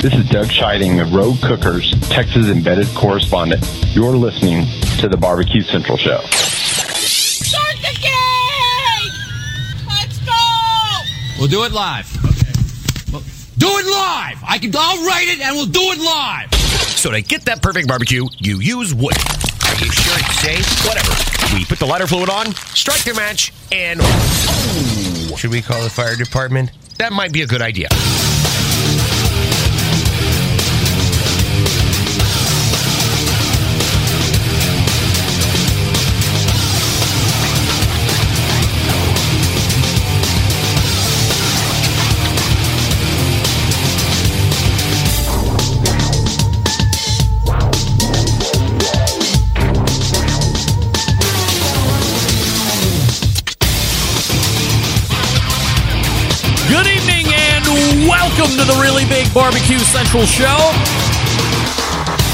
This is Doug Scheiding of Rogue Cookers, Texas embedded correspondent. You're listening to the Barbecue Central Show. Start the game! Let's go! We'll do it live. Okay. Well, do it live. I can. I'll write it, and we'll do it live. So to get that perfect barbecue, you use wood. Are you sure it's safe? Whatever. We put the lighter fluid on, strike the match, and oh, should we call the fire department? That might be a good idea. Really Big Barbecue Central Show.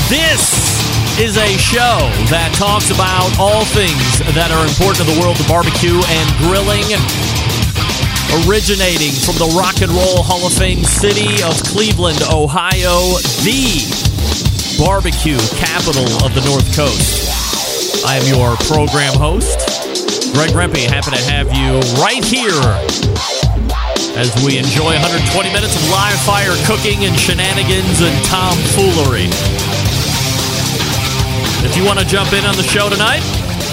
This is a show that talks about all things that are important to the world of barbecue and grilling. Originating from the Rock and Roll Hall of Fame city of Cleveland, Ohio, the barbecue capital of the North Coast. I am your program host, Greg Rempe. Happy to have you right here as we enjoy 120 minutes of live fire cooking and shenanigans and tomfoolery. If you want to jump in on the show tonight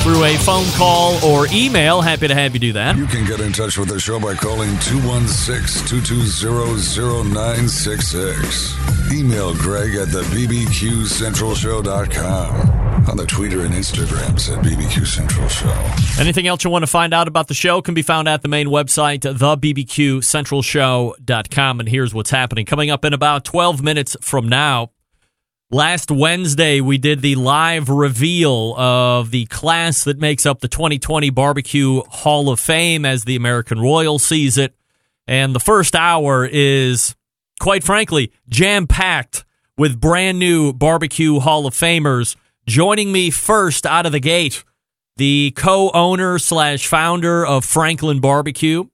through a phone call or email, happy to have you do that. You can get in touch with the show by calling 216 220 0966. Email Greg at the BBQCentralShow.com. On the Twitter and Instagrams at BBQ Central Show. Anything else you want to find out about the show can be found at the main website, thebbqcentralshow.com. And here's what's happening. Coming up in about 12 minutes from now, last Wednesday, we did the live reveal of the class that makes up the 2020 Barbecue Hall of Fame as the American Royal sees it. And the first hour is, quite frankly, jam packed with brand new Barbecue Hall of Famers. Joining me first out of the gate, the co-owner slash founder of Franklin Barbecue,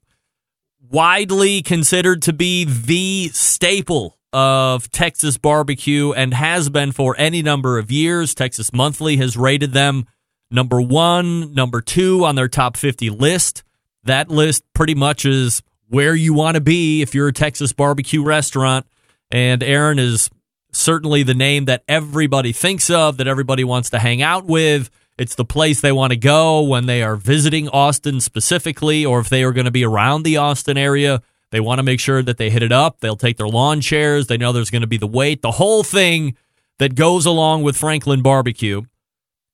widely considered to be the staple of Texas barbecue and has been for any number of years. Texas Monthly has rated them number one, number two on their top 50 list. That list pretty much is where you want to be if you're a Texas barbecue restaurant. And Aaron is certainly the name that everybody thinks of, that everybody wants to hang out with. It's the place they want to go when they are visiting Austin specifically, or if they are going to be around the Austin area. They want to make sure that they hit it up. They'll take their lawn chairs. They know there's going to be the wait, the whole thing that goes along with Franklin Barbecue.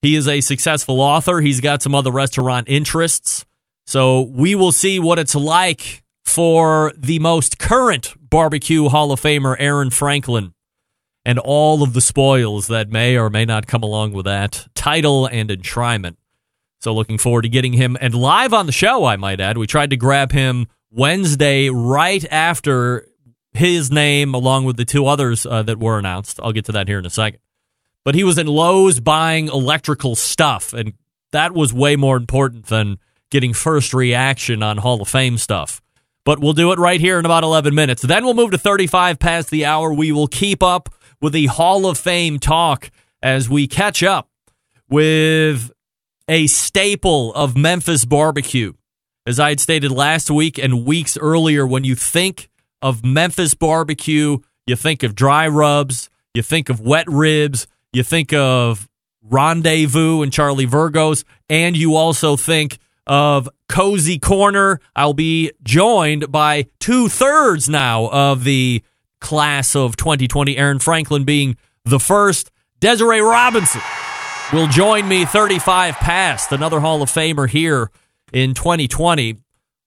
He is a successful author. He's got some other restaurant interests. So we will see what it's like for the most current barbecue Hall of Famer, Aaron Franklin, and all of the spoils that may or may not come along with that title and enshrinement. So looking forward to getting him and live on the show, I might add. We tried to grab him Wednesday right after his name, along with the two others uh, that were announced. I'll get to that here in a second. But he was in Lowe's buying electrical stuff, and that was way more important than getting first reaction on Hall of Fame stuff. But we'll do it right here in about 11 minutes. Then we'll move to 35 past the hour. We will keep up with the Hall of Fame talk as we catch up with a staple of Memphis barbecue. As I had stated last week and weeks earlier, when you think of Memphis barbecue, you think of dry rubs, you think of wet ribs, you think of Rendezvous and Charlie Vergos, and you also think of Cozy Corner. I'll be joined by two thirds now of the class of 2020, Aaron Franklin being the first. Desiree Robinson will join me 35 past, another Hall of Famer here in 2020.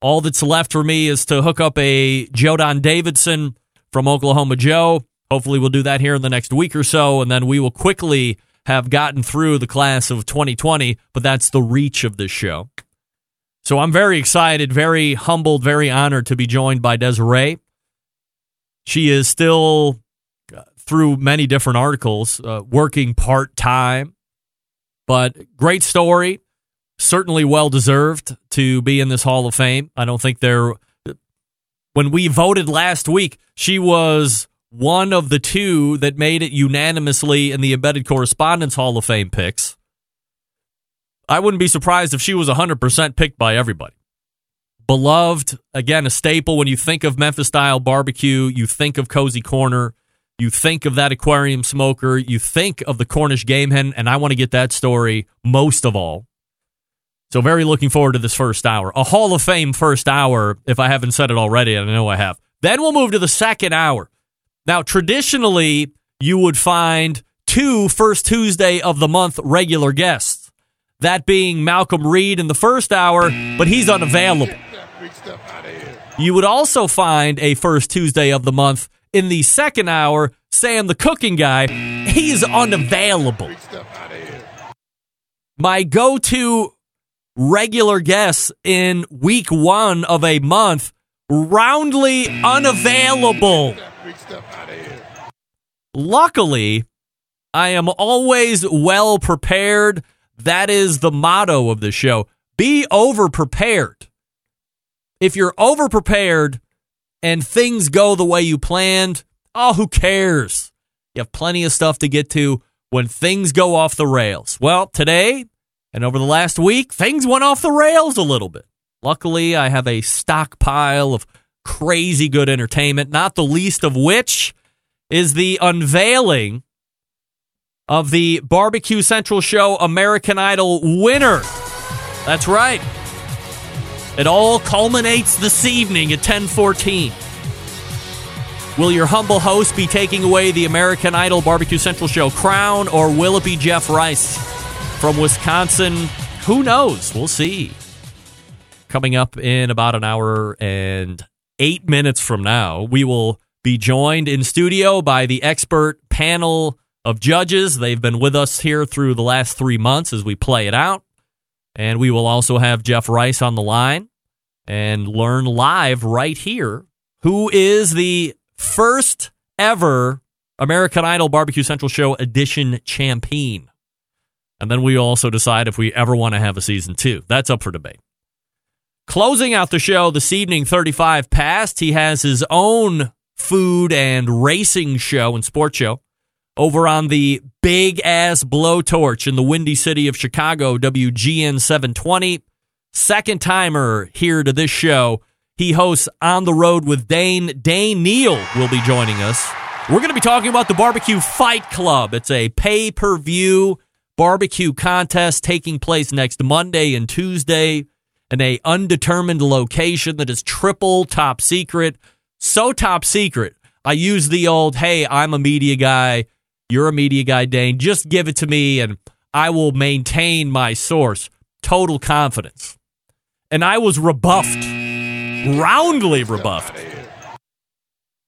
All that's left for me is to hook up a Joe Don Davidson from Oklahoma Joe. Hopefully, we'll do that here in the next week or so, and then we will quickly have gotten through the class of 2020. But that's the reach of this show. So I'm very excited, very humbled, very honored to be joined by Desiree. She is still, uh, through many different articles, uh, working part time, but great story. Certainly well deserved to be in this Hall of Fame. I don't think there. When we voted last week, she was one of the two that made it unanimously in the Embedded Correspondence Hall of Fame picks. I wouldn't be surprised if she was 100% picked by everybody. Beloved, again, a staple when you think of Memphis style barbecue, you think of Cozy Corner, you think of that aquarium smoker, you think of the Cornish game hen, and I want to get that story most of all. So, very looking forward to this first hour. A Hall of Fame first hour, if I haven't said it already, and I know I have. Then we'll move to the second hour. Now, traditionally, you would find two first Tuesday of the month regular guests. That being Malcolm Reed in the first hour, but he's unavailable. You would also find a first Tuesday of the month in the second hour, Sam the cooking guy. He's unavailable. My go to regular guests in week one of a month, roundly unavailable. Luckily, I am always well prepared. That is the motto of the show. Be over prepared. If you're over prepared and things go the way you planned, oh, who cares? You have plenty of stuff to get to when things go off the rails. Well, today and over the last week, things went off the rails a little bit. Luckily, I have a stockpile of crazy good entertainment, not the least of which is the unveiling of the Barbecue Central Show American Idol winner. That's right. It all culminates this evening at 1014. Will your humble host be taking away the American Idol Barbecue Central Show crown, or will it be Jeff Rice from Wisconsin? Who knows? We'll see. Coming up in about an hour and eight minutes from now, we will be joined in studio by the expert panel of judges. They've been with us here through the last three months as we play it out. And we will also have Jeff Rice on the line and learn live right here who is the first ever American Idol Barbecue Central Show edition champion. And then we also decide if we ever want to have a season two. That's up for debate. Closing out the show this evening, 35 past, he has his own food and racing show and sports show over on the big ass blowtorch in the windy city of Chicago, WGN 720. Second timer here to this show. He hosts On the Road with Dane. Dane Neal will be joining us. We're going to be talking about the Barbecue Fight Club. It's a pay per view barbecue contest taking place next Monday and Tuesday in a undetermined location that is triple top secret so top secret. I use the old, hey, I'm a media guy, you're a media guy, Dane. Just give it to me and I will maintain my source. Total confidence. And I was rebuffed, roundly rebuffed.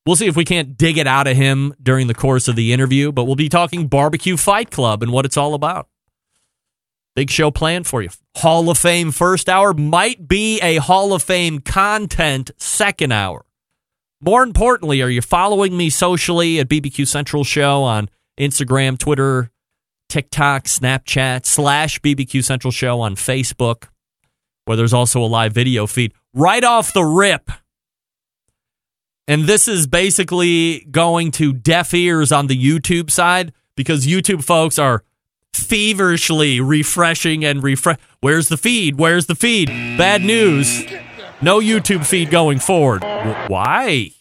We'll see if we can't dig it out of him during the course of the interview, but we'll be talking Barbecue Fight Club and what it's all about. Big show planned for you. Hall of Fame first hour might be a Hall of Fame content second hour. More importantly, are you following me socially at BBQ Central Show on Instagram, Twitter, TikTok, Snapchat, slash BBQ Central Show on Facebook, where there's also a live video feed right off the rip. And this is basically going to deaf ears on the YouTube side because YouTube folks are feverishly refreshing and refresh. Where's the feed? Where's the feed? Bad news. No YouTube feed going forward. Why?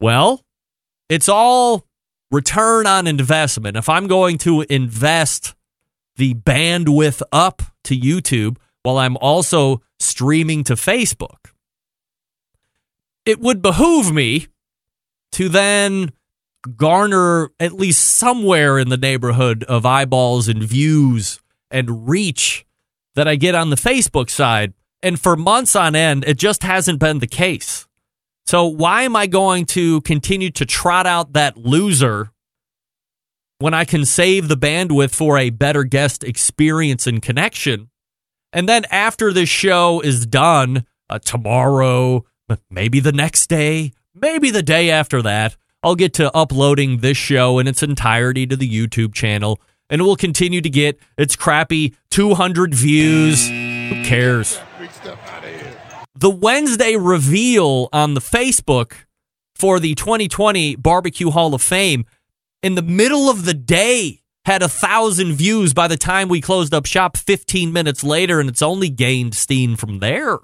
Well, it's all return on investment. If I'm going to invest the bandwidth up to YouTube while I'm also streaming to Facebook, it would behoove me to then garner at least somewhere in the neighborhood of eyeballs and views and reach that I get on the Facebook side. And for months on end, it just hasn't been the case. So why am I going to continue to trot out that loser when I can save the bandwidth for a better guest experience and connection? And then after this show is done, uh, tomorrow, maybe the next day, maybe the day after that, I'll get to uploading this show in its entirety to the YouTube channel and it will continue to get its crappy 200 views. Who cares? The Wednesday reveal on the Facebook for the 2020 Barbecue Hall of Fame in the middle of the day had a thousand views by the time we closed up shop 15 minutes later, and it's only gained steam from there.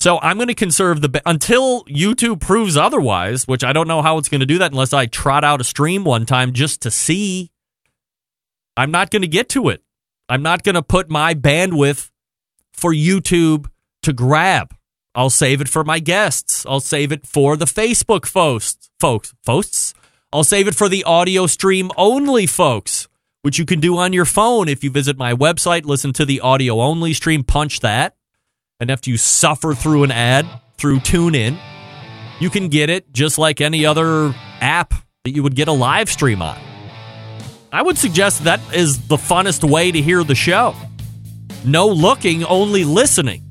So I'm going to conserve the until YouTube proves otherwise, which I don't know how it's going to do that unless I trot out a stream one time just to see. I'm not going to get to it. I'm not going to put my bandwidth for YouTube to grab. I'll save it for my guests. I'll save it for the Facebook folks. Folks, folks. I'll save it for the audio stream only folks, which you can do on your phone if you visit my website, listen to the audio only stream, punch that. And after you suffer through an ad through TuneIn, you can get it just like any other app that you would get a live stream on. I would suggest that is the funnest way to hear the show. No looking, only listening.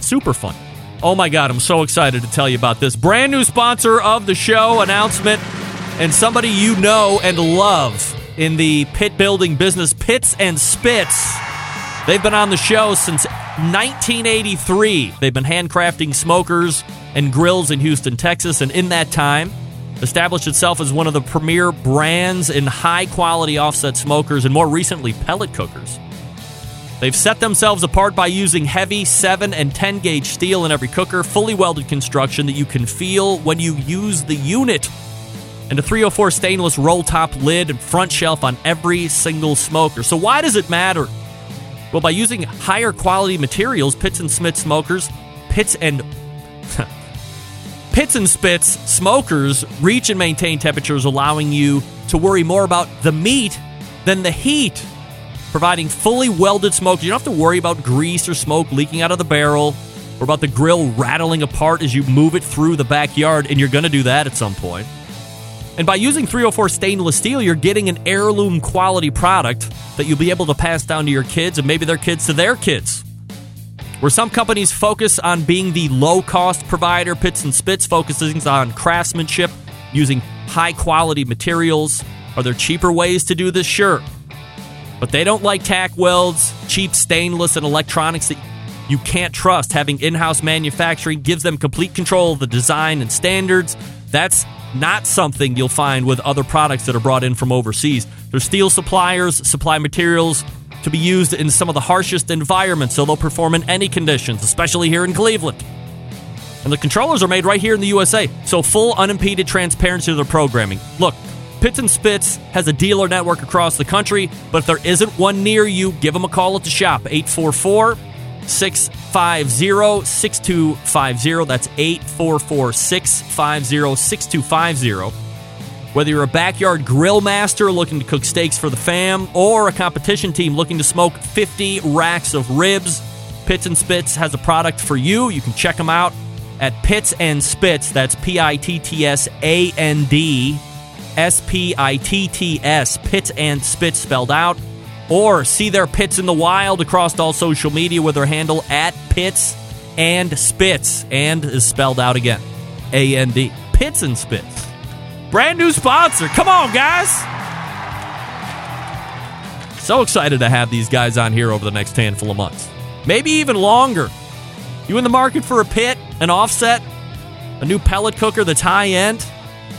Super fun. Oh my God, I'm so excited to tell you about this. Brand new sponsor of the show announcement, and somebody you know and love in the pit building business, Pitts and Spitts. They've been on the show since 1983. They've been handcrafting smokers and grills in Houston, Texas, and in that time, established itself as one of the premier brands in high quality offset smokers and more recently pellet cookers. They've set themselves apart by using heavy 7 and 10 gauge steel in every cooker, fully welded construction that you can feel when you use the unit, and a 304 stainless roll top lid and front shelf on every single smoker. So, why does it matter? Well, by using higher quality materials, Pits and Smith smokers, Pits and Pitts and Spitts smokers reach and maintain temperatures, allowing you to worry more about the meat than the heat. Providing fully welded smoke, you don't have to worry about grease or smoke leaking out of the barrel or about the grill rattling apart as you move it through the backyard, and you're going to do that at some point. And by using 304 stainless steel, you're getting an heirloom quality product that you'll be able to pass down to your kids and maybe their kids to their kids. Where some companies focus on being the low cost provider, Pitts and Spitts focuses on craftsmanship, using high quality materials. Are there cheaper ways to do this? Sure. But they don't like tack welds, cheap stainless, and electronics that you can't trust. Having in house manufacturing gives them complete control of the design and standards. That's not something you'll find with other products that are brought in from overseas. Their steel suppliers supply materials to be used in some of the harshest environments, so they'll perform in any conditions, especially here in Cleveland. And the controllers are made right here in the USA, so full unimpeded transparency to their programming. Look, Pitts and Spitts has a dealer network across the country, but if there isn't one near you, give them a call at the shop, 844 650 6250. That's 844 650 6250. Whether you're a backyard grill master looking to cook steaks for the fam or a competition team looking to smoke 50 racks of ribs, Pitts and Spitts has a product for you. You can check them out at Pitts and Spitts. That's P I T T S A N D S P I T T S. Pitts and Spitts spelled out. Or see their pits in the wild across all social media with their handle at Pitts and Spitts. And is spelled out again. A N D. Pitts and Spitts. Brand new sponsor. Come on, guys. So excited to have these guys on here over the next handful of months. Maybe even longer. You in the market for a pit, an offset, a new pellet cooker that's high end?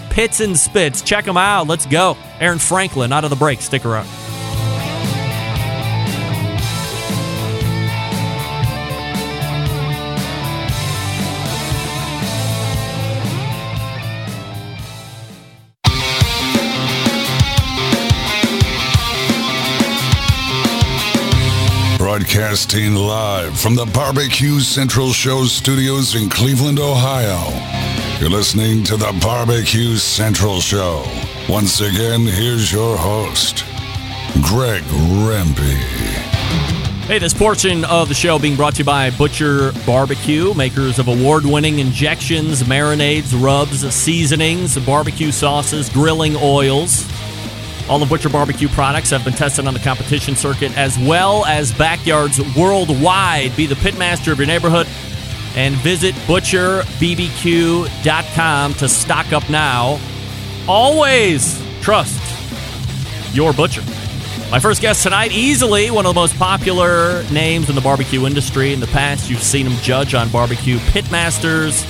Pitts and Spitts. Check them out. Let's go. Aaron Franklin out of the break. Stick around. Broadcasting live from the Barbecue Central Show studios in Cleveland, Ohio. You're listening to the Barbecue Central Show. Once again, here's your host, Greg Rempe. Hey, this portion of the show being brought to you by Butcher Barbecue, makers of award winning injections, marinades, rubs, seasonings, barbecue sauces, grilling oils. All the Butcher Barbecue products have been tested on the competition circuit as well as backyards worldwide. Be the pitmaster of your neighborhood and visit butcherbbq.com to stock up now. Always trust your butcher. My first guest tonight, easily one of the most popular names in the barbecue industry. In the past, you've seen him judge on barbecue pitmasters,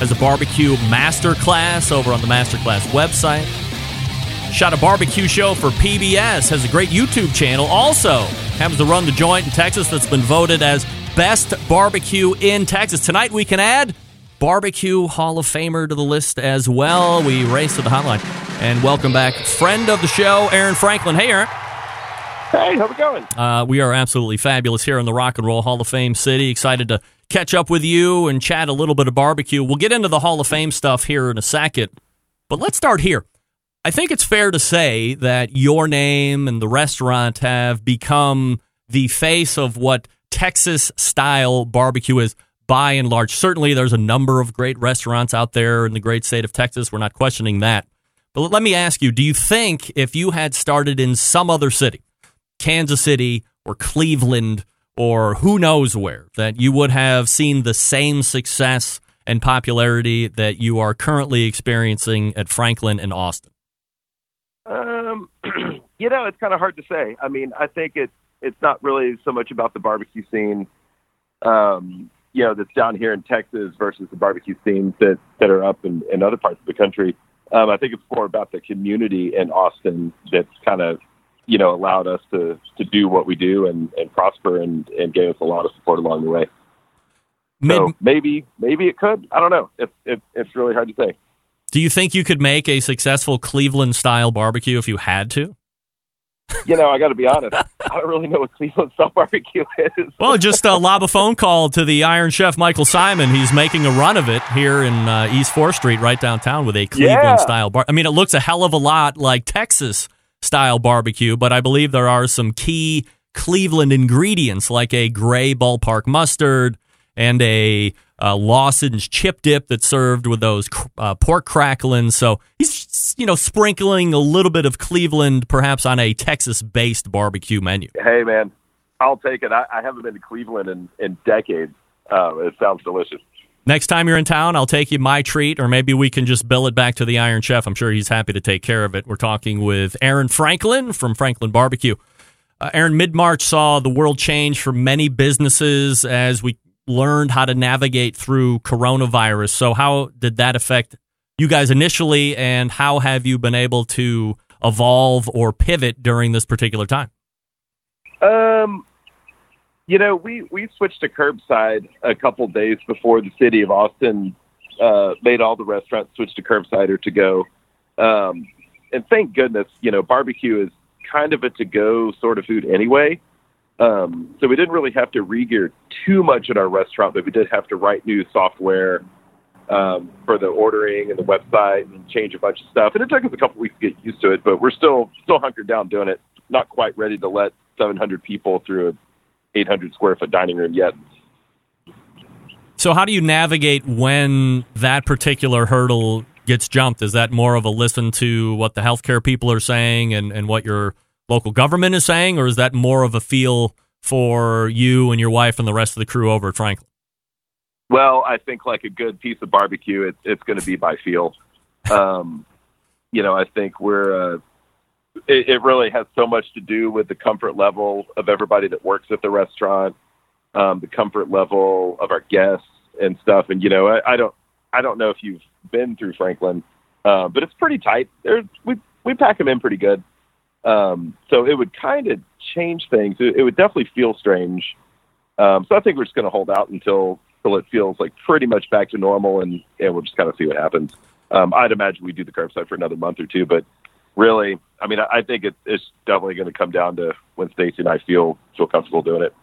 as a barbecue masterclass over on the masterclass website. Shot a barbecue show for PBS, has a great YouTube channel. Also, happens to run the joint in Texas that's been voted as best barbecue in Texas. Tonight we can add barbecue Hall of Famer to the list as well. We race to the hotline and welcome back friend of the show, Aaron Franklin. Hey, Aaron. Hey, how's it going? Uh, we are absolutely fabulous here in the Rock and Roll Hall of Fame city. Excited to catch up with you and chat a little bit of barbecue. We'll get into the Hall of Fame stuff here in a second, but let's start here. I think it's fair to say that your name and the restaurant have become the face of what Texas style barbecue is by and large. Certainly, there's a number of great restaurants out there in the great state of Texas. We're not questioning that. But let me ask you do you think if you had started in some other city, Kansas City or Cleveland or who knows where, that you would have seen the same success and popularity that you are currently experiencing at Franklin and Austin? Um, you know, it's kind of hard to say. I mean, I think it it's not really so much about the barbecue scene, um, you know, that's down here in Texas versus the barbecue scenes that that are up in, in other parts of the country. Um, I think it's more about the community in Austin that's kind of, you know, allowed us to to do what we do and, and prosper and, and gave us a lot of support along the way. Mid- so maybe maybe it could. I don't know. It's it, it's really hard to say. Do you think you could make a successful Cleveland style barbecue if you had to? You know, I got to be honest. I don't really know what Cleveland style barbecue is. Well, just uh, lob a phone call to the Iron Chef Michael Symon. He's making a run of it here in uh, East Fourth Street, right downtown, with a Cleveland Yeah. style bar. I mean, it looks a hell of a lot like Texas style barbecue, but I believe there are some key Cleveland ingredients like a gray ballpark mustard and a uh, Lawson's chip dip that's served with those cr- uh, pork cracklings. So he's you know sprinkling a little bit of Cleveland, perhaps on a Texas-based barbecue menu. Hey, man, I'll take it. I, I haven't been to Cleveland in, in decades. Uh, it sounds delicious. Next time you're in town, I'll take you my treat, or maybe we can just bill it back to the Iron Chef. I'm sure he's happy to take care of it. We're talking with Aaron Franklin from Franklin Barbecue. Uh, Aaron, mid March saw the world change for many businesses as we learned how to navigate through coronavirus. So, how did that affect you guys initially, and how have you been able to evolve or pivot during this particular time? Um, you know, we we switched to curbside a couple days before the city of Austin uh, made all the restaurants switch to curbside or to go. Um, and thank goodness, you know, barbecue is kind of a to go sort of food anyway. Um, so we didn't really have to regear too much at our restaurant, but we did have to write new software um, for the ordering and the website and change a bunch of stuff. And it took us a couple weeks to get used to it, but we're still still hunkered down doing it. Not quite ready to let 700 people through a 800 square foot dining room yet. So, how do you navigate when that particular hurdle gets jumped? Is that more of a listen to what the healthcare people are saying and, and what your local government is saying, or is that more of a feel for you and your wife and the rest of the crew over at Franklin? Well, I think like a good piece of barbecue, it, it's going to be by feel. Um, you know, I think we're. Uh, it, it really has so much to do with the comfort level of everybody that works at the restaurant, um, the comfort level of our guests and stuff. And you know, I, I don't, I don't know if you've been through Franklin, uh, but it's pretty tight. We we pack them in pretty good. Um, so it would kind of change things. It, it would definitely feel strange. Um, so I think we're just going to hold out until until it feels like pretty much back to normal, and and we'll just kind of see what happens. Um, I'd imagine we do the curbside for another month or two, but really, I mean, I, I think it, it's definitely going to come down to when Stacy and I feel feel comfortable doing it.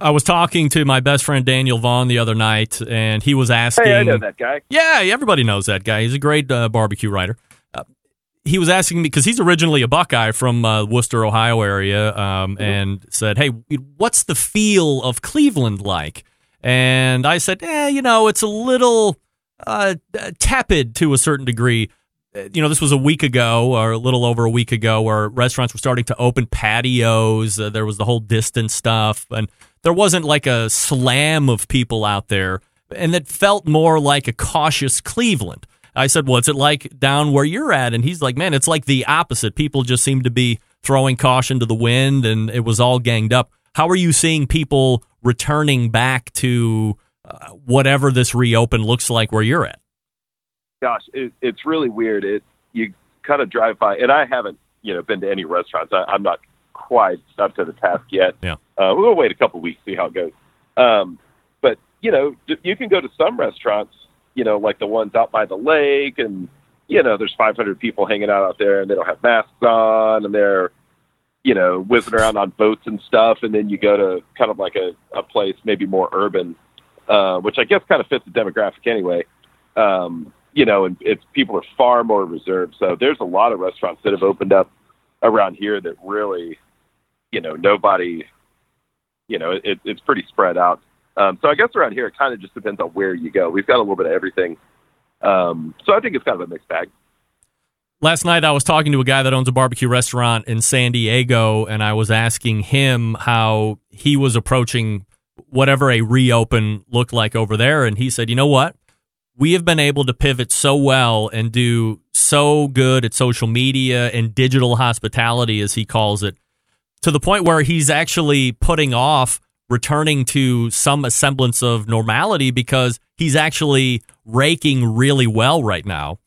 I was talking to my best friend Daniel Vaughn the other night, and he was asking. Hey, I know that guy. Yeah, everybody knows that guy. He's a great uh, barbecue writer. He was asking me because he's originally a Buckeye from uh, Wooster, Ohio area, um, and said, "Hey, what's the feel of Cleveland like?" And I said, "Eh, you know, it's a little uh, tepid to a certain degree." Uh, You know, this was a week ago, or a little over a week ago, where restaurants were starting to open patios. Uh, there was the whole distance stuff, and there wasn't like a slam of people out there, and it felt more like a cautious Cleveland. I said, "What's it like down where you're at?" And he's like, "Man, it's like the opposite. People just seem to be throwing caution to the wind, and it was all ganged up." How are you seeing people returning back to uh, whatever this reopen looks like where you're at? gosh, it, it's really weird. It you kind of drive by, and I haven't you know been to any restaurants. I, I'm not quite up to the task yet. Yeah. uh, we'll wait a couple weeks see how it goes. Um, but you know, you can go to some restaurants, you know, like the ones out by the lake, and you know, there's 500 people hanging out out there, and they don't have masks on, and they're you know whizzing around on boats and stuff. And then you go to kind of like a, a place maybe more urban, uh, which I guess kind of fits the demographic anyway. Um, you know, and it's people are far more reserved. So there's a lot of restaurants that have opened up around here that really, you know, nobody, you know, it, it's pretty spread out. Um, so I guess around here, it kind of just depends on where you go. We've got a little bit of everything. Um, so I think it's kind of a mixed bag. Last night, I was talking to a guy that owns a barbecue restaurant in San Diego, and I was asking him how he was approaching whatever a reopen looked like over there. And he said, You know what? We have been able to pivot so well and do so good at social media and digital hospitality, as he calls it, to the point where he's actually putting off returning to some semblance of normality because he's actually raking really well right now.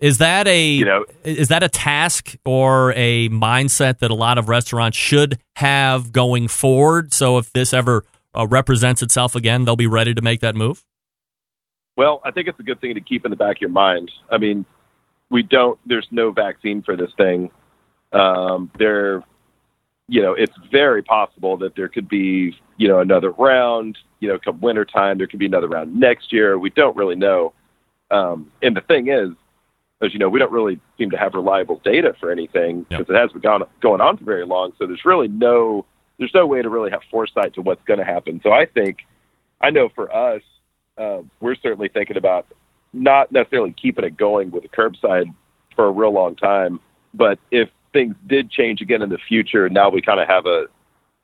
Is that a You know, is that a task or a mindset that a lot of restaurants should have going forward? So if this ever uh, represents itself again, they'll be ready to make that move. Well, I think it's a good thing to keep in the back of your mind. I mean, we don't. There's no vaccine for this thing. Um, there, you know, it's very possible that there could be, you know, another round. You know, come winter time, there could be another round next year. We don't really know. Um, and the thing is, as you know, we don't really seem to have reliable data for anything Yep. because it hasn't gone going on for very long. So there's really no there's no way to really have foresight to what's going to happen. So I think I know for us, uh, we're certainly thinking about not necessarily keeping it going with the curbside for a real long time, but if things did change again in the future, now we kind of have a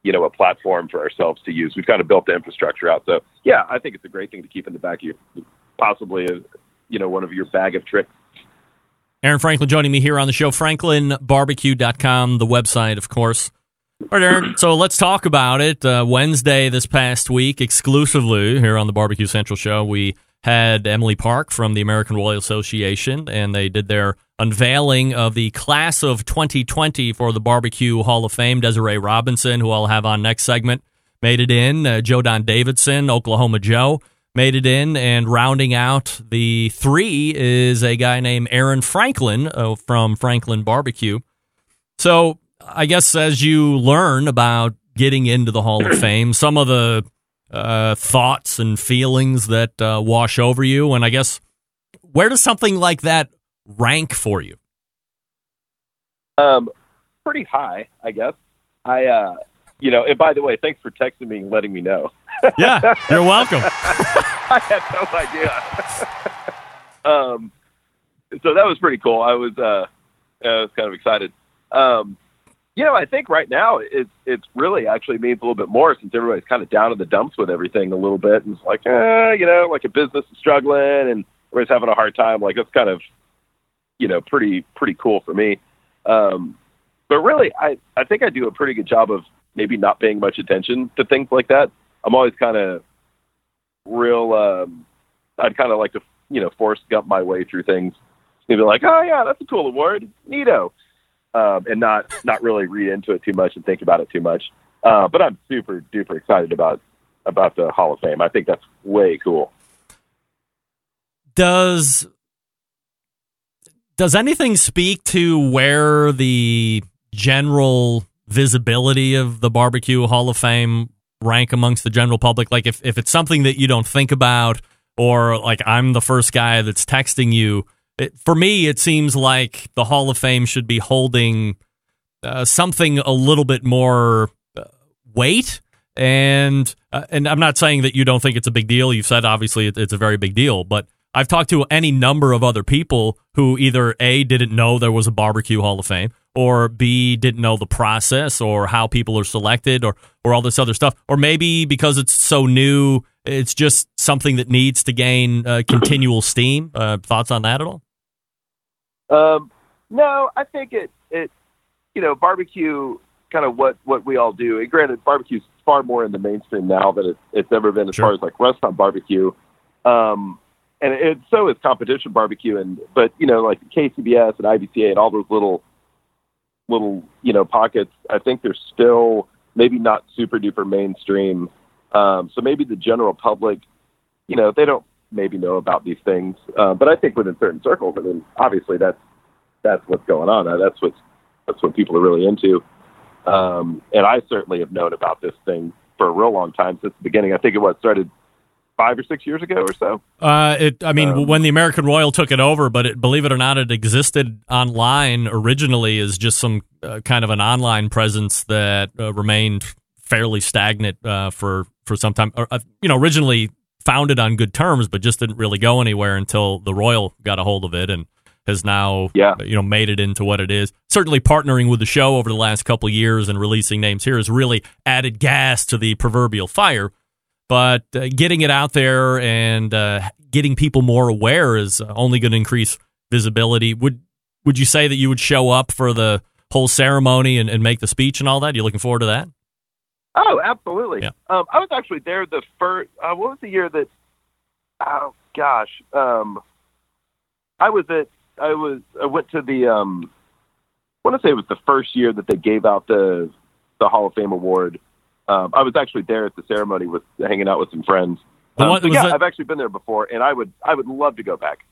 you know a platform for ourselves to use. We've kind of built the infrastructure out. So yeah, I think it's a great thing to keep in the back of your possibly a, you know one of your bag of tricks. Aaron Franklin joining me here on the show. FranklinBarbecue.com, the website, of course. All right, Aaron. So let's talk about it. Uh, Wednesday this past week, exclusively here on the Barbecue Central show, we had Emily Park from the American Royal Association, and they did their unveiling of the class of 2020 for the Barbecue Hall of Fame. Desiree Robinson, who I'll have on next segment, made it in. Uh, Joe Don Davidson, Oklahoma Joe, made it in. And rounding out the three is a guy named Aaron Franklin uh, from Franklin Barbecue. So I guess as you learn about getting into the Hall of Fame, some of the uh, thoughts and feelings that uh, wash over you, and I guess where does something like that rank for you? Um, pretty high, I guess. I, uh, you know, and by the way, thanks for texting me and letting me know. Yeah, you're welcome. I had no idea. um, so that was pretty cool. I was, uh, I was kind of excited. Um, you know, I think right now it's it's really actually means a little bit more since everybody's kind of down in the dumps with everything a little bit, and it's like, uh, you know, like a business is struggling and everybody's having a hard time. Like that's kind of, you know, pretty pretty cool for me. Um, but really, I I think I do a pretty good job of maybe not paying much attention to things like that. I'm always kind of real. Um, I'd kind of like to, you know, Forrest Gump my way through things. And be like, oh yeah, that's a cool award, neato, um, and not not really read into it too much and think about it too much. Uh, but I'm super duper excited about about the Hall of Fame. I think that's way cool. Does does anything speak to where the general visibility of the Barbecue Hall of Fame rank amongst the general public? Like if, if it's something that you don't think about, or like I'm the first guy that's texting you, it, for me, it seems like the Hall of Fame should be holding uh, something a little bit more uh, weight. And uh, and I'm not saying that you don't think it's a big deal. You've said obviously it, it's a very big deal, but I've talked to any number of other people who either A, didn't know there was a barbecue hall of fame, or B, didn't know the process or how people are selected or, or all this other stuff. Or maybe because it's so new, it's just something that needs to gain uh, continual steam. Uh, thoughts on that at all? Um, no, I think it, it, you know, barbecue, kind of what, what we all do. And granted, barbecue's far more in the mainstream now than it's, it's ever been as Sure. far as like restaurant barbecue. Um, and it so is competition barbecue, and but you know like KCBS and IBCA and all those little little you know pockets. I think they're still maybe not super duper mainstream. Um, so maybe the general public, you know, they don't maybe know about these things. Uh, but I think within certain circles, I mean, obviously that's that's what's going on. Uh, That's what's that's what people are really into. Um, and I certainly have known about this thing for a real long time since the beginning. I think it was started five or six years ago or so. Uh, it. I mean, Um, when the American Royal took it over, but it, believe it or not, it existed online originally as just some uh, kind of an online presence that uh, remained fairly stagnant uh, for for some time. Or, uh, you know, originally founded on good terms, but just didn't really go anywhere until the Royal got a hold of it and has now Yeah. you know made it into what it is. Certainly, partnering with the show over the last couple of years and releasing names here has really added gas to the proverbial fire but uh, getting it out there and uh, getting people more aware is uh, only going to increase visibility. Would would you say that you would show up for the whole ceremony and, and make the speech and all that? You looking forward to that? Oh, absolutely. Yeah. Um, I was actually there the first. Uh, what was the year that? Oh gosh, um, I was at. I was. I went to the. Um, I want to say it was the first year that they gave out the the Hall of Fame award. Um, I was actually there at the ceremony with hanging out with some friends. Um, one- so yeah, that- I've actually been there before, and I would. I would love to go back.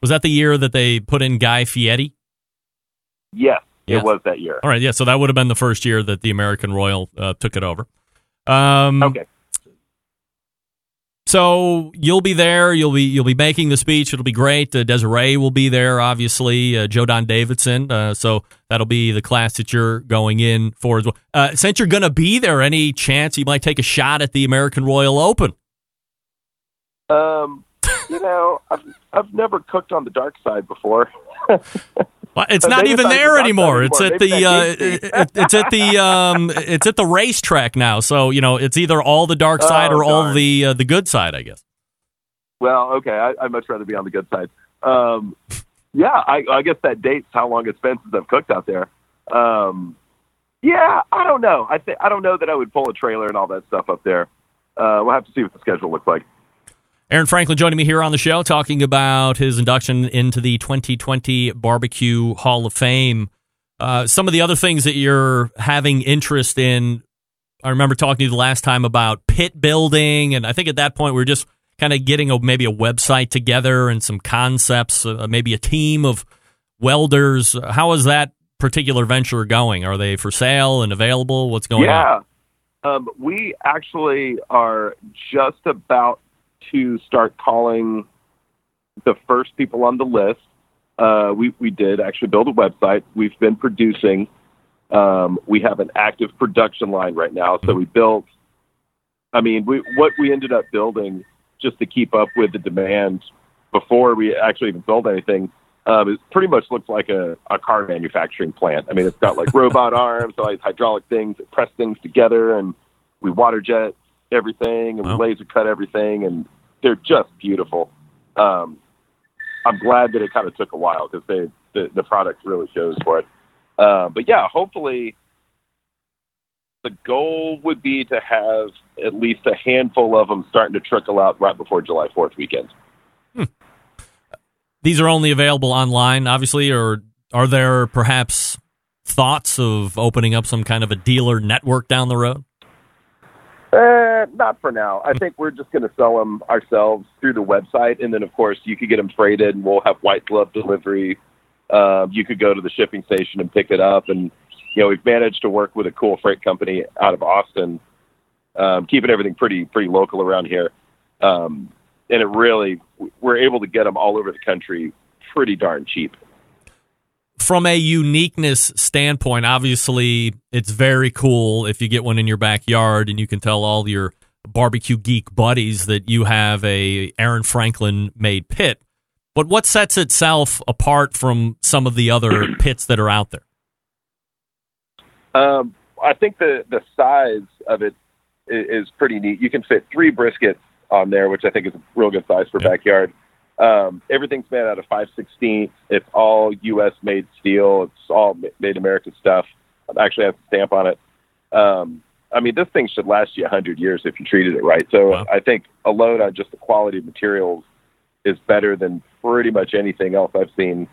Was that the year that they put in Guy Fieri? Yes, Yeah. it was that year. All right, yeah. So that would have been the first year that the American Royal uh, took it over. Um, Okay. So you'll be there. You'll be you'll be making the speech. It'll be great. Uh, Desiree will be there, obviously. Uh, Joe Don Davidson. Uh, so that'll be the class that you're going in for as well. Uh, since you're going to be there, any chance you might take a shot at the American Royal Open? Um, you know, I've I've never cooked on the dark side before. Well, it's not even there anymore. It's at the uh, it, it's at the um, it's at the racetrack now. So you know it's either all the dark side Oh, or all the uh, the good side, I guess. Well, okay, I, I'd much rather be on the good side. Um, yeah, I, I guess that dates how long it's been since I've cooked out there. Um, yeah, I don't know. I think I don't know that I would pull a trailer and all that stuff up there. Uh, we'll have to see what the schedule looks like. Aaron Franklin joining me here on the show, talking about his induction into the 2020 Barbecue Hall of Fame. Uh, some of the other things that you're having interest in. I remember talking to you the last time about pit building, and I think at that point we were just kind of getting a, maybe a website together and some concepts, uh, maybe a team of welders. How is that particular venture going? Are they for sale and available? What's going on? yeah, um, we actually are just about to start calling the first people on the list. Uh, we we did actually build a website. We've been producing. Um, we have an active production line right now. So we built. I mean, we what we ended up building just to keep up with the demand before we actually even sold anything. Um, it pretty much looks like a, a car manufacturing plant. I mean, it's got like robot arms, all these hydraulic things that press things together, and we water jet everything and Wow. laser cut everything, and they're just beautiful. Um, I'm glad that it kind of took a while because they the, the product really shows for it. Uh, but yeah, hopefully, the goal would be to have at least a handful of them starting to trickle out right before July 4th weekend. These are only available online, obviously, or are there perhaps thoughts of opening up some kind of a dealer network down the road? Uh, not for now. I think we're just going to sell them ourselves through the website, and then of course you could get them freighted, and we'll have white glove delivery. Um, you could go to the shipping station and pick it up, and you know we've managed to work with a cool freight company out of Austin, um, keeping everything pretty pretty local around here, um, and it really we're able to get them all over the country pretty darn cheap. From a uniqueness standpoint, obviously, it's very cool if you get one in your backyard and you can tell all your barbecue geek buddies that you have a Aaron Franklin made pit. But what sets itself apart from some of the other pits that are out there? Um, I think the the size of it is, pretty neat. You can fit three briskets on there, which I think is a real good size for Yeah. backyard. Um, everything's made out of five sixteen. It's all U.S. made steel. It's all made American stuff. It actually has a stamp on it. Um, I mean, this thing should last you a hundred years if you treated it right. So Wow. I think alone on just the quality of materials is better than pretty much anything else I've seen.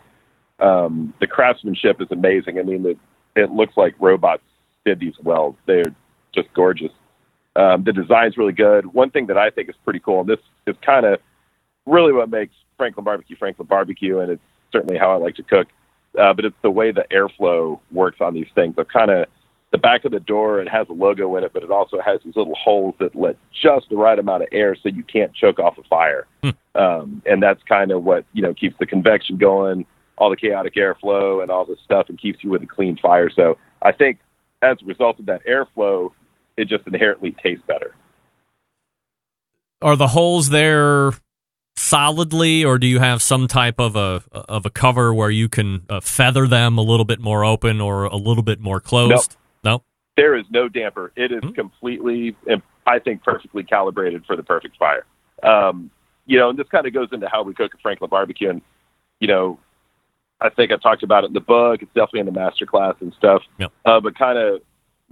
Um, the craftsmanship is amazing. I mean, it, it looks like robots did these welds. They're just gorgeous. Um, the design's really good. One thing that I think is pretty cool, and this is kind of really what makes Franklin Barbecue Franklin Barbecue, and it's certainly how I like to cook. Uh, but it's the way the airflow works on these things. So kind of the back of the door, it has a logo in it, but it also has these little holes that let just the right amount of air so you can't choke off a fire. Um, and that's kind of what you know keeps the convection going, all the chaotic airflow and all this stuff, and keeps you with a clean fire. So I think as a result of that airflow, it just inherently tastes better. Are the holes there solidly, or do you have some type of a of a cover where you can uh, feather them a little bit more open or a little bit more closed? No. There is no damper. It is completely, I think, perfectly calibrated for the perfect fire. Um, you know, and this kind of goes into how we cook at Franklin Barbecue. And, you know, I think I talked about it in the book. It's definitely in the master class and stuff. Yep. Uh, but kind of,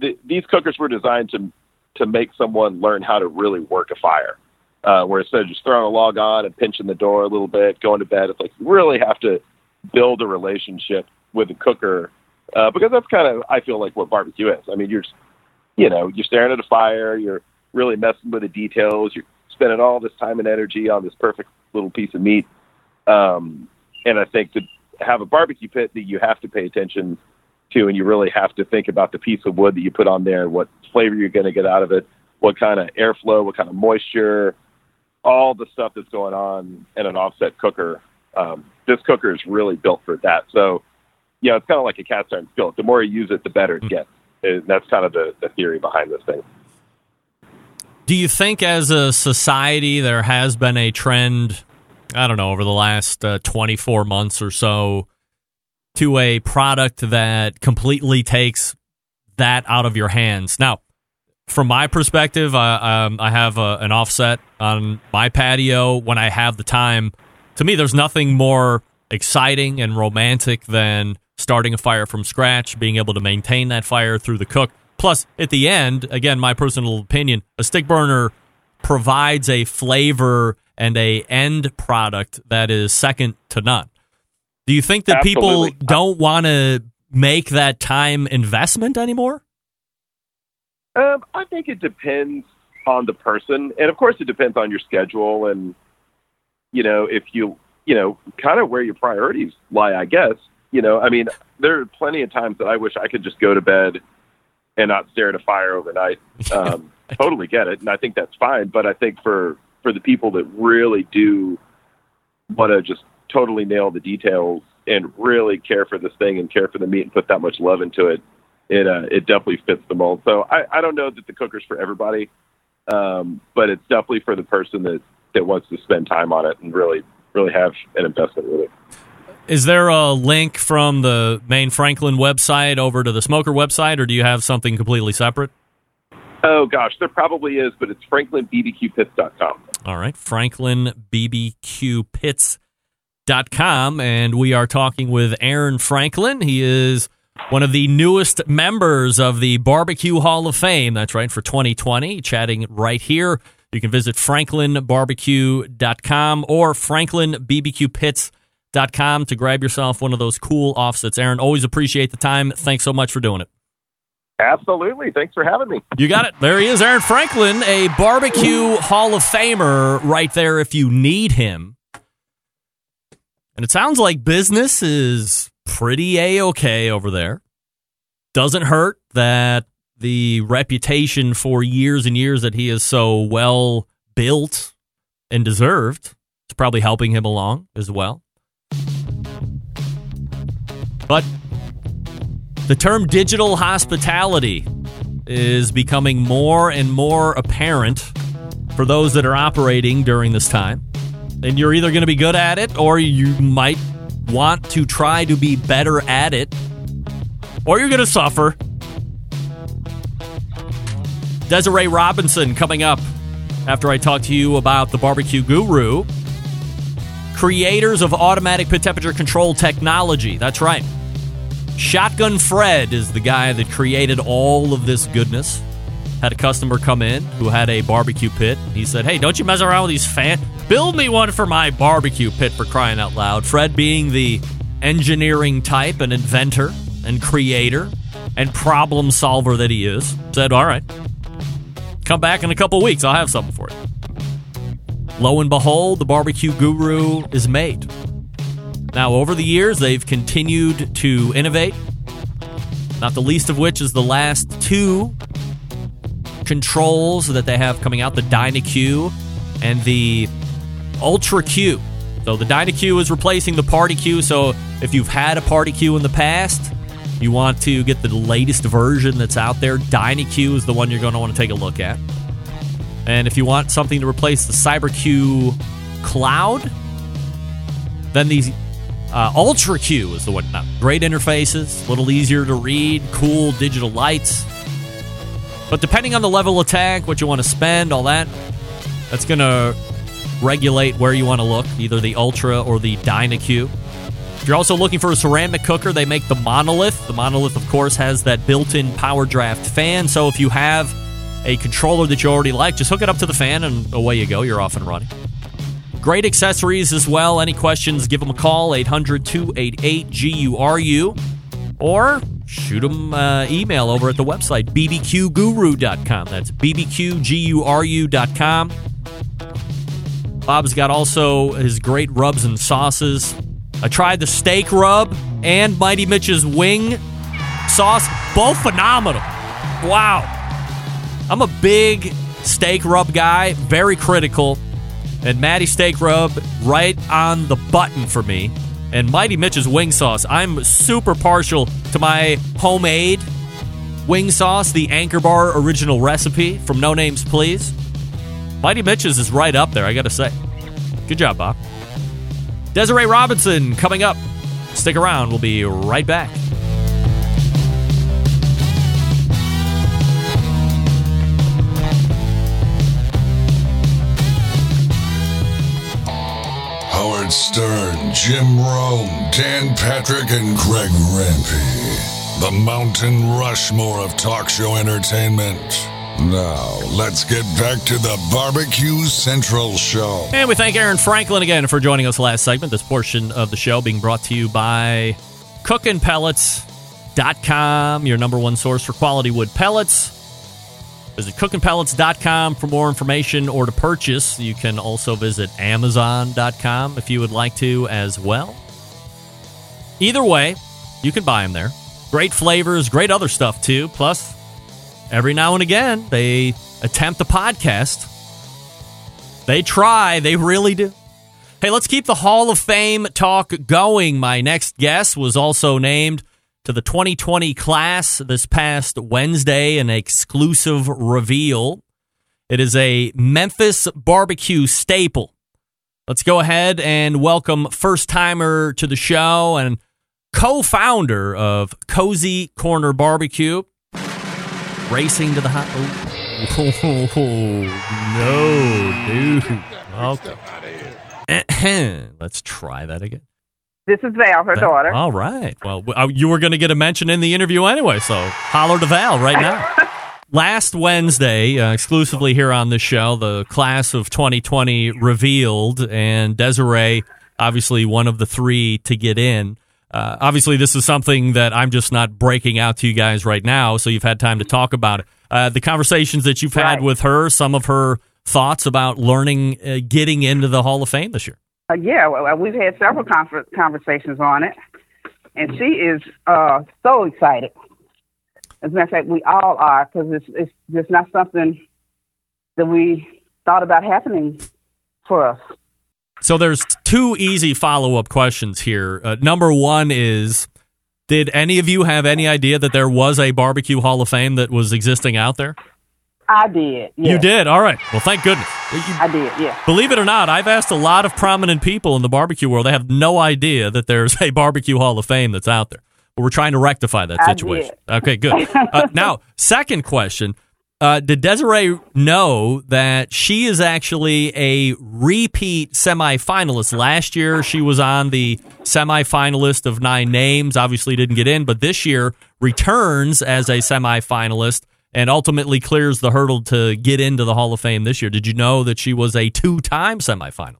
th- these cookers were designed to to make someone learn how to really work a fire. Uh, where instead of just throwing a log on and pinching the door a little bit, going to bed, it's like you really have to build a relationship with the cooker uh, because that's kind of I feel like what barbecue is. I mean, you're, you know, you're staring at a fire, you're really messing with the details, you're spending all this time and energy on this perfect little piece of meat. Um, and I think to have a barbecue pit that you have to pay attention to, and you really have to think about the piece of wood that you put on there, what flavor you're going to get out of it, what kind of airflow, what kind of moisture, all the stuff that's going on in an offset cooker. Um, this cooker is really built for that. So, you know, it's kind of like a cast iron skillet. The more you use it, the better it gets. And that's kind of the, the theory behind this thing. Do you think, as a society, there has been a trend, I don't know, over the last uh, 24 months or so, to a product that completely takes that out of your hands? Now, from my perspective, I, um, I have a, an offset on my patio when I have the time. To me, there's nothing more exciting and romantic than starting a fire from scratch, being able to maintain that fire through the cook. Plus, at the end, again, my personal opinion, a stick burner provides a flavor and a end product that is second to none. Do you think that Absolutely. people don't want to make that time investment anymore? Um, I think it depends on the person, and of course, it depends on your schedule and you know if you you know kind of where your priorities lie. I guess you know. I mean, there are plenty of times that I wish I could just go to bed and not stare at a fire overnight. Um, totally get it, and I think that's fine. But I think for for the people that really do want to just totally nail the details and really care for this thing and care for the meat and put that much love into it, it uh, it definitely fits the mold. So I, I don't know that the cooker's for everybody, um, but it's definitely for the person that that wants to spend time on it and really really have an investment with it. Is there a link from the main Franklin website over to the Smoker website, or do you have something completely separate? Oh gosh, there probably is, but it's franklinbbqpits.com. All right, franklinbbqpits.com. And we are talking with Aaron Franklin. He is one of the newest members of the Barbecue Hall of Fame. That's right, for 2020. Chatting right here. You can visit franklinbbq.com or franklinbbqpits.com to grab yourself one of those cool offsets. Aaron, always appreciate the time. Thanks so much for doing it. Absolutely. Thanks for having me. You got it. There he is, Aaron Franklin, a barbecue Hall of Famer right there if you need him. And it sounds like business is pretty a okay over there. Doesn't hurt that the reputation for years and years that he is so well built and deserved is probably helping him along as well. But the term digital hospitality is becoming more and more apparent for those that are operating during this time. And you're either going to be good at it or you might want to try to be better at it or you're going to suffer. Desiree Robinson coming up after I talk to you about the barbecue guru. Creators of automatic pit temperature control technology. That's right. Shotgun Fred is the guy that created all of this goodness. Had a customer come in who had a barbecue pit. He said, Hey, don't you mess around with these fan Build me one for my barbecue pit for crying out loud. Fred, being the engineering type and inventor and creator and problem solver that he is, said, All right, come back in a couple weeks. I'll have something for you. Lo and behold, the barbecue guru is made. Now, over the years, they've continued to innovate, not the least of which is the last two controls that they have coming out the DynaQ and the Ultra Q. So the DynaQ is replacing the Party Q. So if you've had a Party Q in the past, you want to get the latest version that's out there, DynaQ is the one you're going to want to take a look at. And if you want something to replace the CyberQ Cloud, then the uh, Ultra Q is the one. Great interfaces, a little easier to read, cool digital lights. But depending on the level of tank, what you want to spend, all that, that's going to regulate where you want to look, either the Ultra or the DynaQ. If you're also looking for a ceramic cooker, they make the Monolith. The Monolith, of course, has that built in power draft fan. So if you have a controller that you already like, just hook it up to the fan and away you go. You're off and running. Great accessories as well. Any questions, give them a call, 800 288 GURU, or shoot them uh, email over at the website, bbqguru.com. That's bbqguru.com. Bob's got also his great rubs and sauces. I tried the steak rub and Mighty Mitch's wing sauce, both phenomenal. Wow. I'm a big steak rub guy, very critical. And Matty Steak Rub right on the button for me. And Mighty Mitch's wing sauce. I'm super partial to my homemade wing sauce, the Anchor Bar original recipe from No Names Please. Mighty Mitch's is right up there, I gotta say. Good job, Bob. Desiree Robinson coming up. Stick around, we'll be right back. Howard Stern, Jim Rome, Dan Patrick, and Greg Rempe. The Mountain Rushmore of talk show entertainment. Now, let's get back to the Barbecue Central Show. And we thank Aaron Franklin again for joining us last segment. This portion of the show being brought to you by cookinpellets.com, your number one source for quality wood pellets. Visit cookinpellets.com for more information or to purchase. You can also visit amazon.com if you would like to as well. Either way, you can buy them there. Great flavors, great other stuff too. Plus, every now and again, they attempt a podcast. They try, they really do. Hey, let's keep the Hall of Fame talk going. My next guest was also named to the 2020 class this past Wednesday, an exclusive reveal. It is a Memphis barbecue staple. Let's go ahead and welcome first timer to the show and co founder of Cozy Corner Barbecue. Racing to the hot. Oh, no, dude. Okay. Let's try that again. This is Val, her daughter. All right. Well, uh, you were going to get a mention in the interview anyway, so holler to Val right now. Last Wednesday, uh, exclusively here on the show, the class of 2020 revealed, and Desiree, obviously one of the three to get in. Uh, obviously, this is something that I'm just not breaking out to you guys right now, so you've had time to talk about it. Uh, the conversations that you've had Right. with her, some of her thoughts about learning, uh, getting into the Hall of Fame this year. Uh, yeah, well, we've had several confer- conversations on it, and she is uh, so excited. As a matter of fact, we all are because it's it's just not something that we thought about happening for us. So there's two easy follow up questions here. Uh, number one is Did any of you have any idea that there was a barbecue Hall of Fame that was existing out there? I did. Yes. You did? All right. Well, thank goodness. You- I did. Yeah. Believe it or not, I've asked a lot of prominent people in the barbecue world. They have no idea that there's a barbecue Hall of Fame that's out there. But we're trying to rectify that situation. Okay, good. Uh, now, second question. Uh, did Desiree know that she is actually a repeat semifinalist? Last year, she was on the semifinalist of nine names. Obviously, didn't get in, but this year returns as a semifinalist and ultimately clears the hurdle to get into the Hall of Fame this year. Did you know that she was a two-time semifinalist?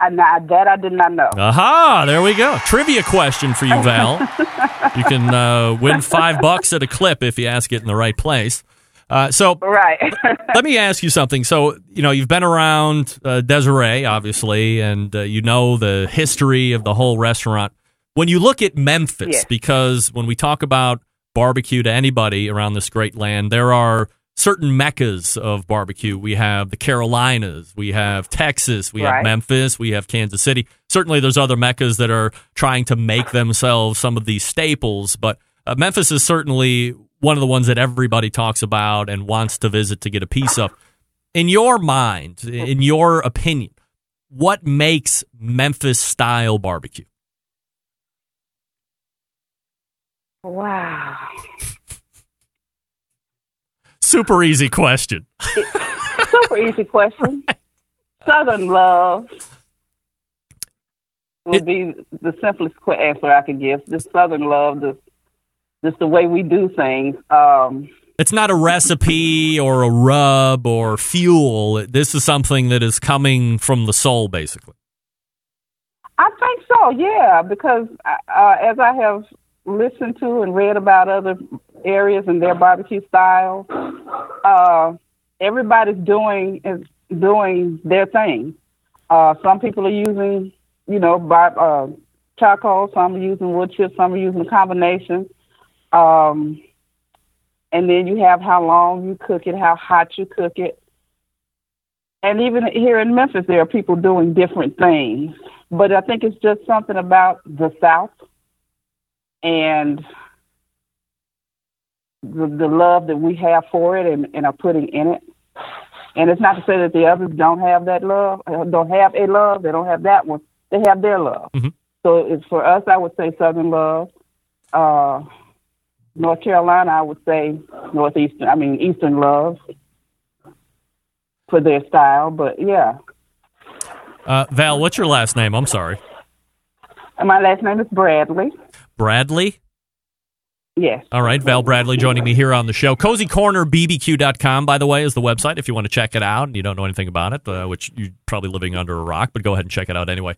I, that I did not know. Aha! There we go. Trivia question for you, Val. you can uh, win five bucks at a clip if you ask it in the right place. Uh, so Right. let me ask you something. So, you know, you've been around uh, Desiree, obviously, and uh, you know the history of the whole restaurant. When you look at Memphis, Yes. because when we talk about barbecue to anybody around this great land, there are certain meccas of barbecue. We have the Carolinas, we have Texas, we have Memphis, we have Kansas City. Certainly, there's other meccas that are trying to make themselves some of these staples, but uh, Memphis is certainly one of the ones that everybody talks about and wants to visit to get a piece of. In your mind, in your opinion, what makes Memphis style barbecue? Wow. Super easy question. Super easy question. Southern love would It- be the simplest answer I could give. Just Southern love, just, just the way we do things. Um, It's not a recipe or a rub or fuel. This is something that is coming from the soul, basically. I think so, yeah, because uh, as I have listened to and read about other areas and their barbecue styles, uh, everybody's doing is doing their thing. Uh, some people are using, you know, bar- uh, charcoal. Some are using wood chips. Some are using a combination. Um, and then you have how long you cook it, how hot you cook it. And even here in Memphis, there are people doing different things. But I think it's just something about the South and the, the love that we have for it and, and are putting in it. And it's not to say that the others don't have that love, uh, don't have a love, they don't have that one. They have their love. Mhm. So it's for us, I would say Southern love. Uh, North Carolina, I would say Northeastern, I mean Eastern love for their style. But yeah, Uh, Val, what's your last name? I'm sorry. and my last name is Bradley. Bradley? Yes. All right, Val Bradley joining me here on the show. CozyCornerBBQ.com, by the way, is the website if you want to check it out and you don't know anything about it, uh, which you're probably living under a rock, but go ahead and check it out anyway.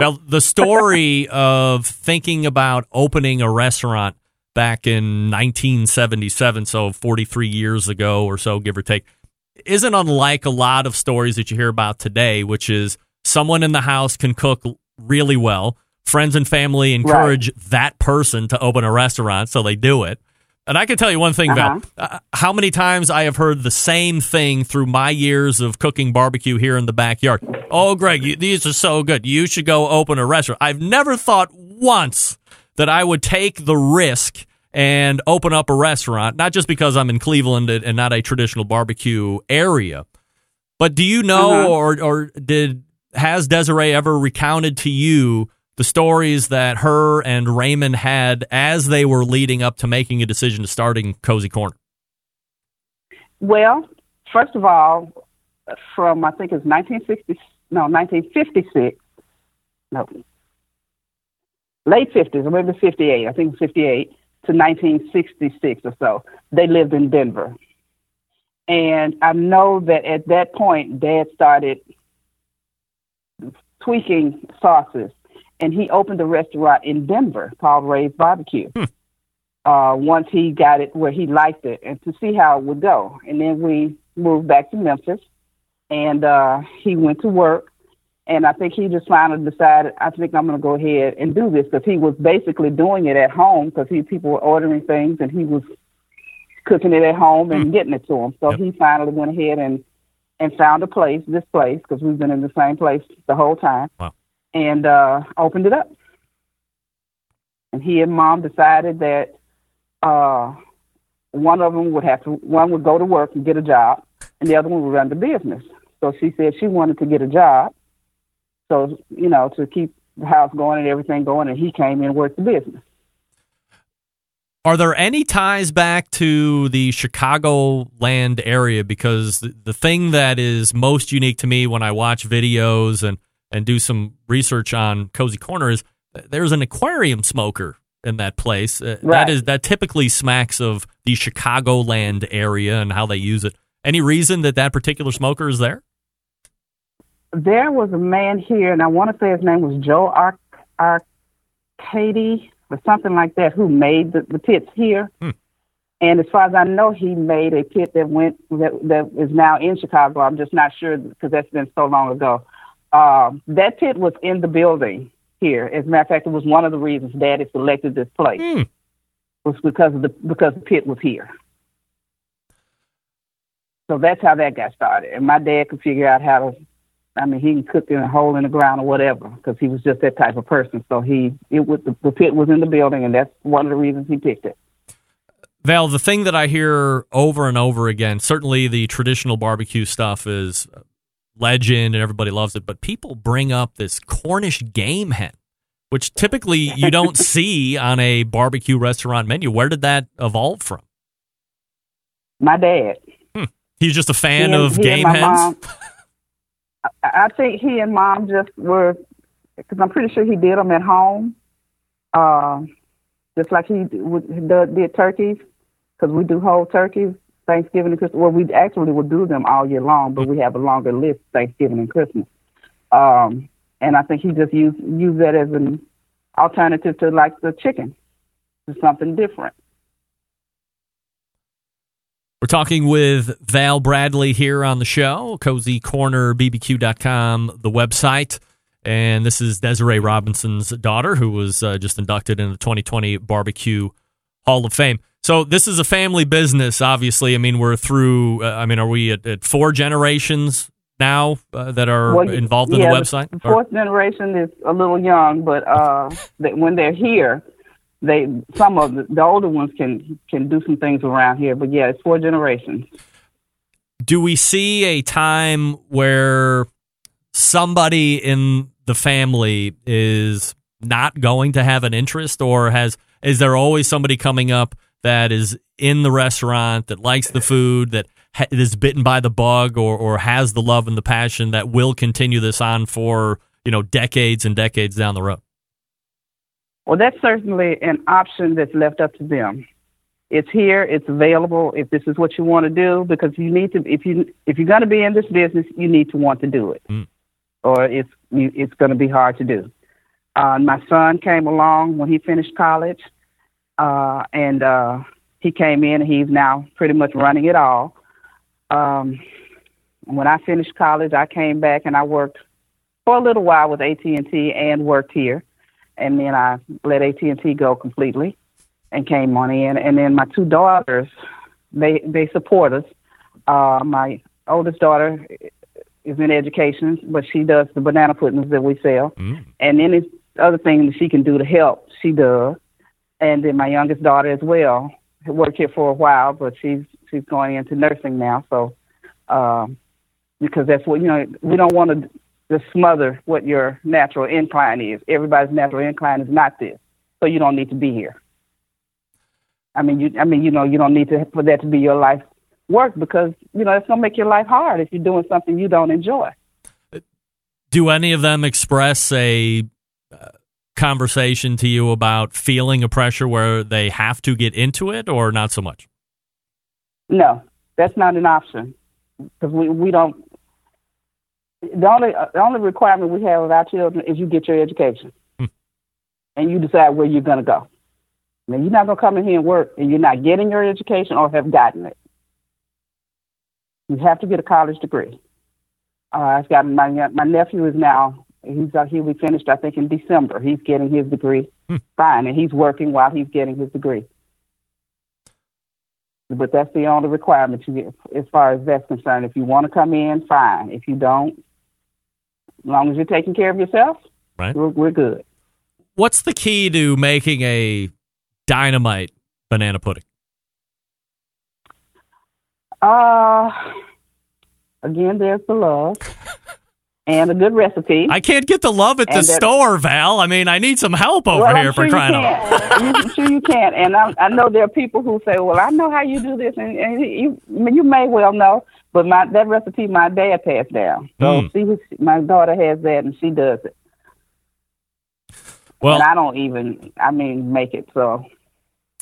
Val, the story of thinking about opening a restaurant back in 1977, so 43 years ago or so, give or take, isn't unlike a lot of stories that you hear about today, which is someone in the house can cook really well. Friends and family encourage that person to open a restaurant, so they do it. And I can tell you one thing, Val. Uh, how many times I have heard the same thing through my years of cooking barbecue here in the backyard. Oh, Greg, you, these are so good. You should go open a restaurant. I've never thought once that I would take the risk and open up a restaurant, not just because I'm in Cleveland and and not a traditional barbecue area, but do you know, or or did has Desiree ever recounted to you the stories that her and Raymond had as they were leading up to making a decision to starting Cozy Corner? Well, first of all, from I think it's 1960, no, 1956, no, late 50s or maybe 58. I think 58 to 1966 or so. They lived in Denver, and I know that at that point, Dad started tweaking sauces, and he opened a restaurant in Denver called Ray's Barbecue uh, once he got it where he liked it and to see how it would go. And then we moved back to Memphis and uh, he went to work. And I think he just finally decided, I think I'm going to go ahead and do this because he was basically doing it at home because he people were ordering things and he was cooking it at home and getting it to them. So he finally went ahead and and found a place, this place, because we've been in the same place the whole time, Wow. And uh, opened it up. And he and mom decided that uh, one of them would have to, one would go to work and get a job, and the other one would run the business. So she said she wanted to get a job, so you know to keep the house going and everything going, and he came in and worked the business. Are there any ties back to the Chicagoland area? Because the thing that is most unique to me when I watch videos and, and do some research on Cozy Corner is there's an aquarium smoker in that place. Uh, That Right. is that typically smacks of the Chicagoland area and how they use it. Any reason that that particular smoker is there? there was a man here, and I want to say his name was Joe Arc Arcady or something like that, who made the, the pits here. Hmm. And as far as I know, he made a pit that went that that is now in Chicago. I'm just not sure because that's been so long ago. Um, that pit was in the building here. As a matter of fact, it was one of the reasons Daddy selected this place Hmm. was because of the because the pit was here. So that's how that got started. And my dad could figure out how to. I mean, he can cook in a hole in the ground or whatever because he was just that type of person. So he it was the, the pit was in the building, and that's one of the reasons he picked it. Val, the thing that I hear over and over again, certainly the traditional barbecue stuff is legend and everybody loves it, but people bring up this Cornish game hen, which typically you don't see on a barbecue restaurant menu. Where did that evolve from? My dad. He's just a fan and- of game hens. mom- I, think he and mom just were, because I'm pretty sure he did them at home, uh, just like he did turkeys, because we do whole turkeys, Thanksgiving and Christmas. Well, we actually would do them all year long, but we have a longer list Thanksgiving and Christmas. Um, and I think he just used used that as an alternative to like the chicken, to something different. We're talking with Val Bradley here on the show, cozycornerbbq.com, the website. And this is Desiree Robinson's daughter, who was uh, just inducted in the 2020 Barbecue Hall of Fame. So this is a family business, obviously. I mean, we're through, uh, I mean, are we at, at four generations now uh, that are Well, involved in the website? The Or- fourth generation is a little young, but uh, they, when they're here, they some of the, the older ones can can do some things around here. But yeah, it's four generations. do we see a time where somebody in the family is not going to have an interest or has is there always somebody coming up that is in the restaurant that likes the food that ha- is bitten by the bug or or has the love and the passion that will continue this on for you know decades and decades down the road Well, that's certainly an option that's left up to them. It's here. It's available. If this is what you want to do, because you need to. If you if you're going to be in this business, you need to want to do it, Mm. or it's you, it's going to be hard to do. Uh, my son came along when he finished college, uh, and uh, he came in. and He's now pretty much running it all. Um, when I finished college, I came back and I worked for a little while with AT and T and worked here and then I let AT and T go completely, and came on in. And then my two daughters, they they support us. Uh, my oldest daughter is in education, but she does the banana puddings that we sell, Mm. and any other thing that she can do to help, she does. And then my youngest daughter as well worked here for a while, but she's she's going into nursing now. So um, because that's what you know, we don't want to just smother what your natural incline is. Everybody's natural incline is not this, so you don't need to be here. I mean, you. I mean, you know, you don't need to for that to be your life work because you know it's gonna make your life hard if you're doing something you don't enjoy. do any of them express a uh, conversation to you about feeling a pressure where they have to get into it or not so much No, that's not an option because we we don't. The only uh, the only requirement we have of our children is you get your education, Hmm. and you decide where you're gonna go. Now you're not gonna come in here and work and you're not getting your education or have gotten it. You have to get a college degree. Uh, I've got my my nephew is now he's uh, he'll be finished I think in December. He's getting his degree, Hmm. fine, and he's working while he's getting his degree. But that's the only requirement you get as far as that's concerned. If you want to come in, fine. If you don't, as long as you're taking care of yourself, Right. we're, we're good. what's the key to making a dynamite banana pudding Uh, again, there's the love and a good recipe. i can't get the love at the And that- store val i mean i need some help over well, here I'm for sure crying you out loud. I'm sure you can. And I, I know there are people who say, "Well, I know how you do this," and, and you you may well know, but my that recipe my dad passed down. So Mm. she my daughter has that, and she does it. Well- and I don't even. I mean, make it so.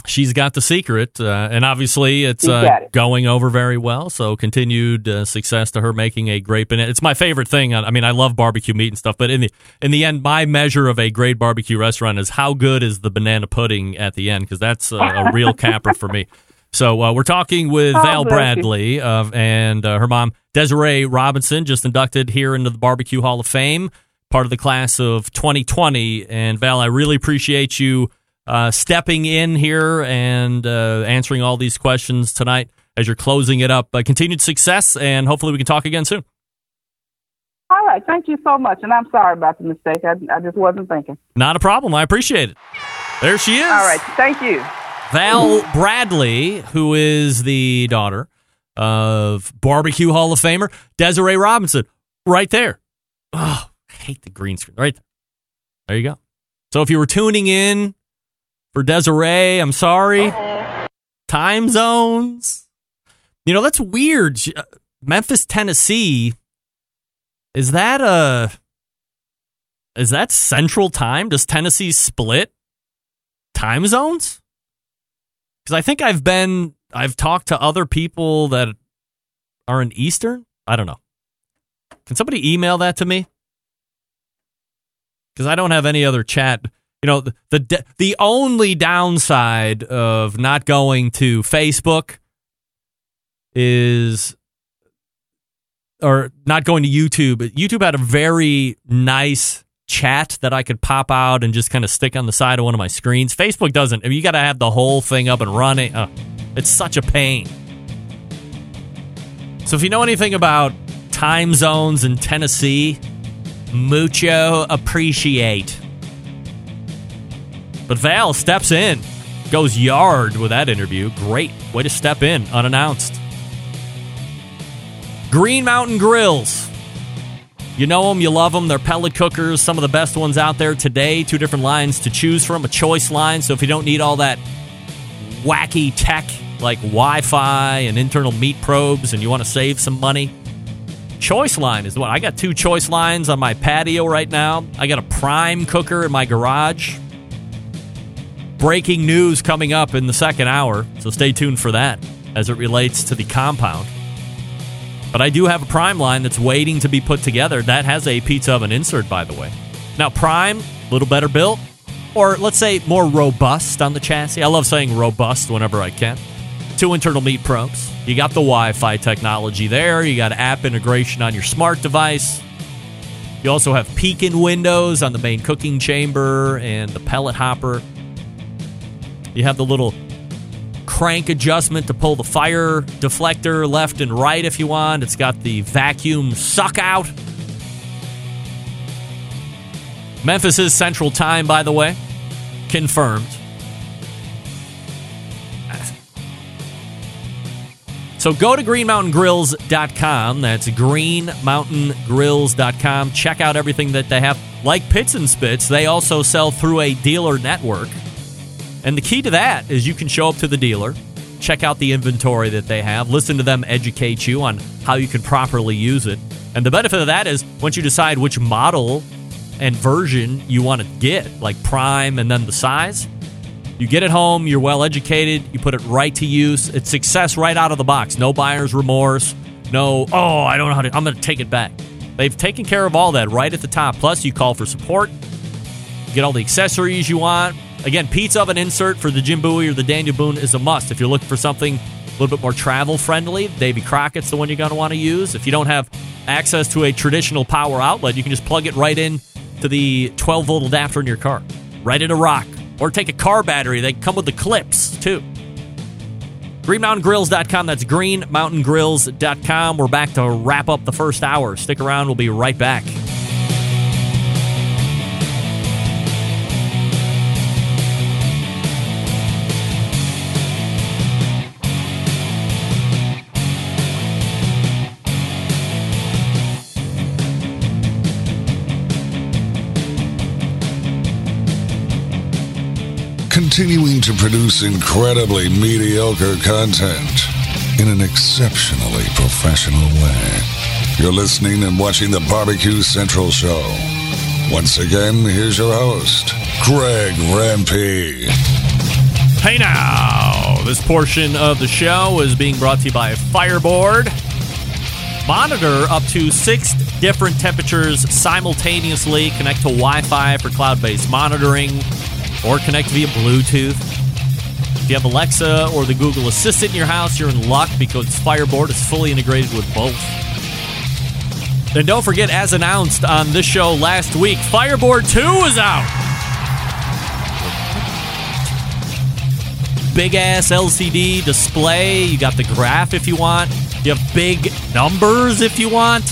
She's got the secret, uh, and obviously it's uh, it. going over very well. So continued uh, success to her making a great banana. It's my favorite thing. I mean, I love barbecue meat and stuff, but in the in the end, my measure of a great barbecue restaurant is how good is the banana pudding at the end because that's a, a real capper for me. So uh, we're talking with Oh, Val. Bradley of, and uh, her mom Desiree Robinson, just inducted here into the Barbecue Hall of Fame, part of the class of 2020. And Val, I really appreciate you uh, stepping in here and uh, answering all these questions tonight as you're closing it up. Uh, continued success, and hopefully we can talk again soon. All right, thank you so much, and I'm sorry about the mistake. I, I just wasn't thinking. Not a problem. I appreciate it. There she is. All right, thank you. Val Bradley, who is the daughter of Barbecue Hall of Famer Desiree Robinson, right there. Oh, I hate the green screen. Right there. There you go. So if you were tuning in for Desiree, I'm sorry. Time zones. You know, that's weird. Uh, Memphis, Tennessee. Is that a is that central time? Does Tennessee split time zones? Because I think I've been, I've talked to other people that are in Eastern. I don't know. Can somebody email that to me? Because I don't have any other chat. You know, the the, only downside of not going to Facebook is, or not going to YouTube. YouTube had a very nice chat that I could pop out and just kind of stick on the side of one of my screens. Facebook doesn't. I mean, you got to have the whole thing up and running. Uh, it's such a pain. So if you know anything about time zones in Tennessee, mucho appreciate. But Val steps in, goes yard with that interview. Great way to step in unannounced. Green Mountain Grills. You know them, you love them. They're pellet cookers, some of the best ones out there today. Two different lines to choose from, a choice line. So if you don't need all that wacky tech like Wi Fi and internal meat probes and you want to save some money, choice line is one. I got two choice lines on my patio right now. I got a prime cooker in my garage. Breaking news coming up in the second hour, so stay tuned for that as it relates to the compound. But I do have a Prime line that's waiting to be put together. That has a pizza oven insert, by the way. Now, Prime, a little better built, or let's say more robust on the chassis. I love saying robust whenever I can. Two internal meat probes. You got the Wi Fi technology there. You got app integration on your smart device. You also have peek-in windows on the main cooking chamber and the pellet hopper. You have the little crank adjustment to pull the fire deflector left and right if you want. It's got the vacuum suck out. Memphis is Central Time, by the way. Confirmed. So go to greenmountaingrills.com. That's greenmountaingrills.com. Check out everything that they have. Like Pitts and Spitts, they also sell through a dealer network. And the key to that is you can show up to the dealer, check out the inventory that they have, listen to them educate you on how you can properly use it. And the benefit of that is once you decide which model and version you want to get, like Prime and then the size, you get it home, you're well educated, you put it right to use. It's success right out of the box. No buyer's remorse. No, oh, I don't know how to, I'm going to take it back. They've taken care of all that right at the top. Plus, you call for support, get all the accessories you want. Again, pizza oven insert for the Jim Bowie or the Daniel Boone is a must. If you're looking for something a little bit more travel friendly, Davy Crockett's the one you're going to want to use. If you don't have access to a traditional power outlet, you can just plug it right in to the 12 volt adapter in your car, right in a rock, or take a car battery. They come with the clips too. GreenMountainGrills.com. That's GreenMountainGrills.com. We're back to wrap up the first hour. Stick around. We'll be right back. Continuing to produce incredibly mediocre content in an exceptionally professional way. You're listening and watching the Barbecue Central Show Once again, here's your host, Greg Rempe. Hey now, this portion of the show is being brought to you by Fireboard. Monitor up to six different temperatures simultaneously. Connect to Wi Fi for cloud based monitoring or connect via Bluetooth. If you have Alexa or the Google Assistant in your house, you're in luck because Fireboard is fully integrated with both. Then don't forget, as announced on this show last week, Fireboard 2 is out. Big ass LCD display. You got the graph if you want. You have big numbers if you want.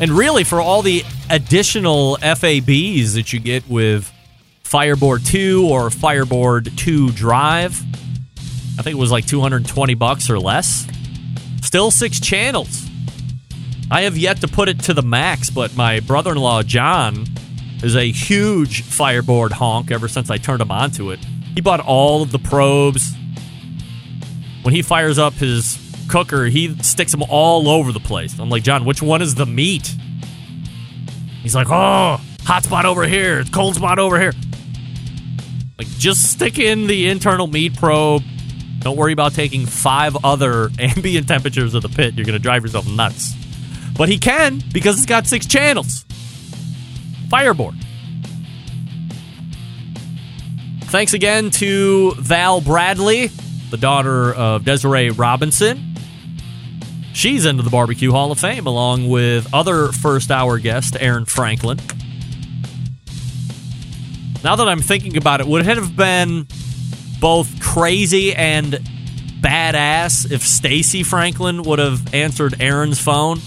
And really, for all the additional FABs that you get with Fireboard 2 or Fireboard 2 Drive, I think it was like 220 bucks or less. Still six channels. I have yet to put it to the max, but my brother in law, John, is a huge Fireboard honk ever since I turned him onto it. He bought all of the probes. When he fires up his cooker, he sticks them all over the place. I'm like, John, which one is the meat? He's like, oh, hot spot over here, cold spot over here. Like, just stick in the internal meat probe. Don't worry about taking five other ambient temperatures of the pit. You're going to drive yourself nuts. But he can because it's got six channels. Fireboard. Thanks again to Val Bradley, the daughter of Desiree Robinson. She's into the Barbecue Hall of Fame along with other first hour guest Aaron Franklin. Now that I'm thinking about it, would it have been both crazy and badass if Stacy Franklin would have answered Aaron's phone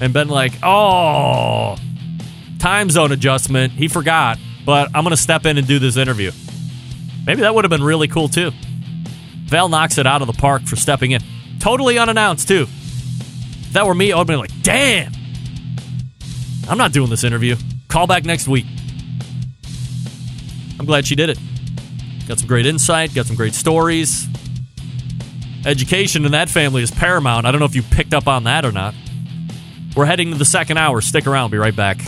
and been like, "Oh, time zone adjustment. He forgot, but I'm going to step in and do this interview." Maybe that would have been really cool too. Val knocks it out of the park for stepping in. Totally unannounced too. If that were me, I would be like, damn. I'm not doing this interview. Call back next week. I'm glad she did it. Got some great insight, got some great stories. Education in that family is paramount. I don't know if you picked up on that or not. We're heading to the second hour. Stick around. Be right back.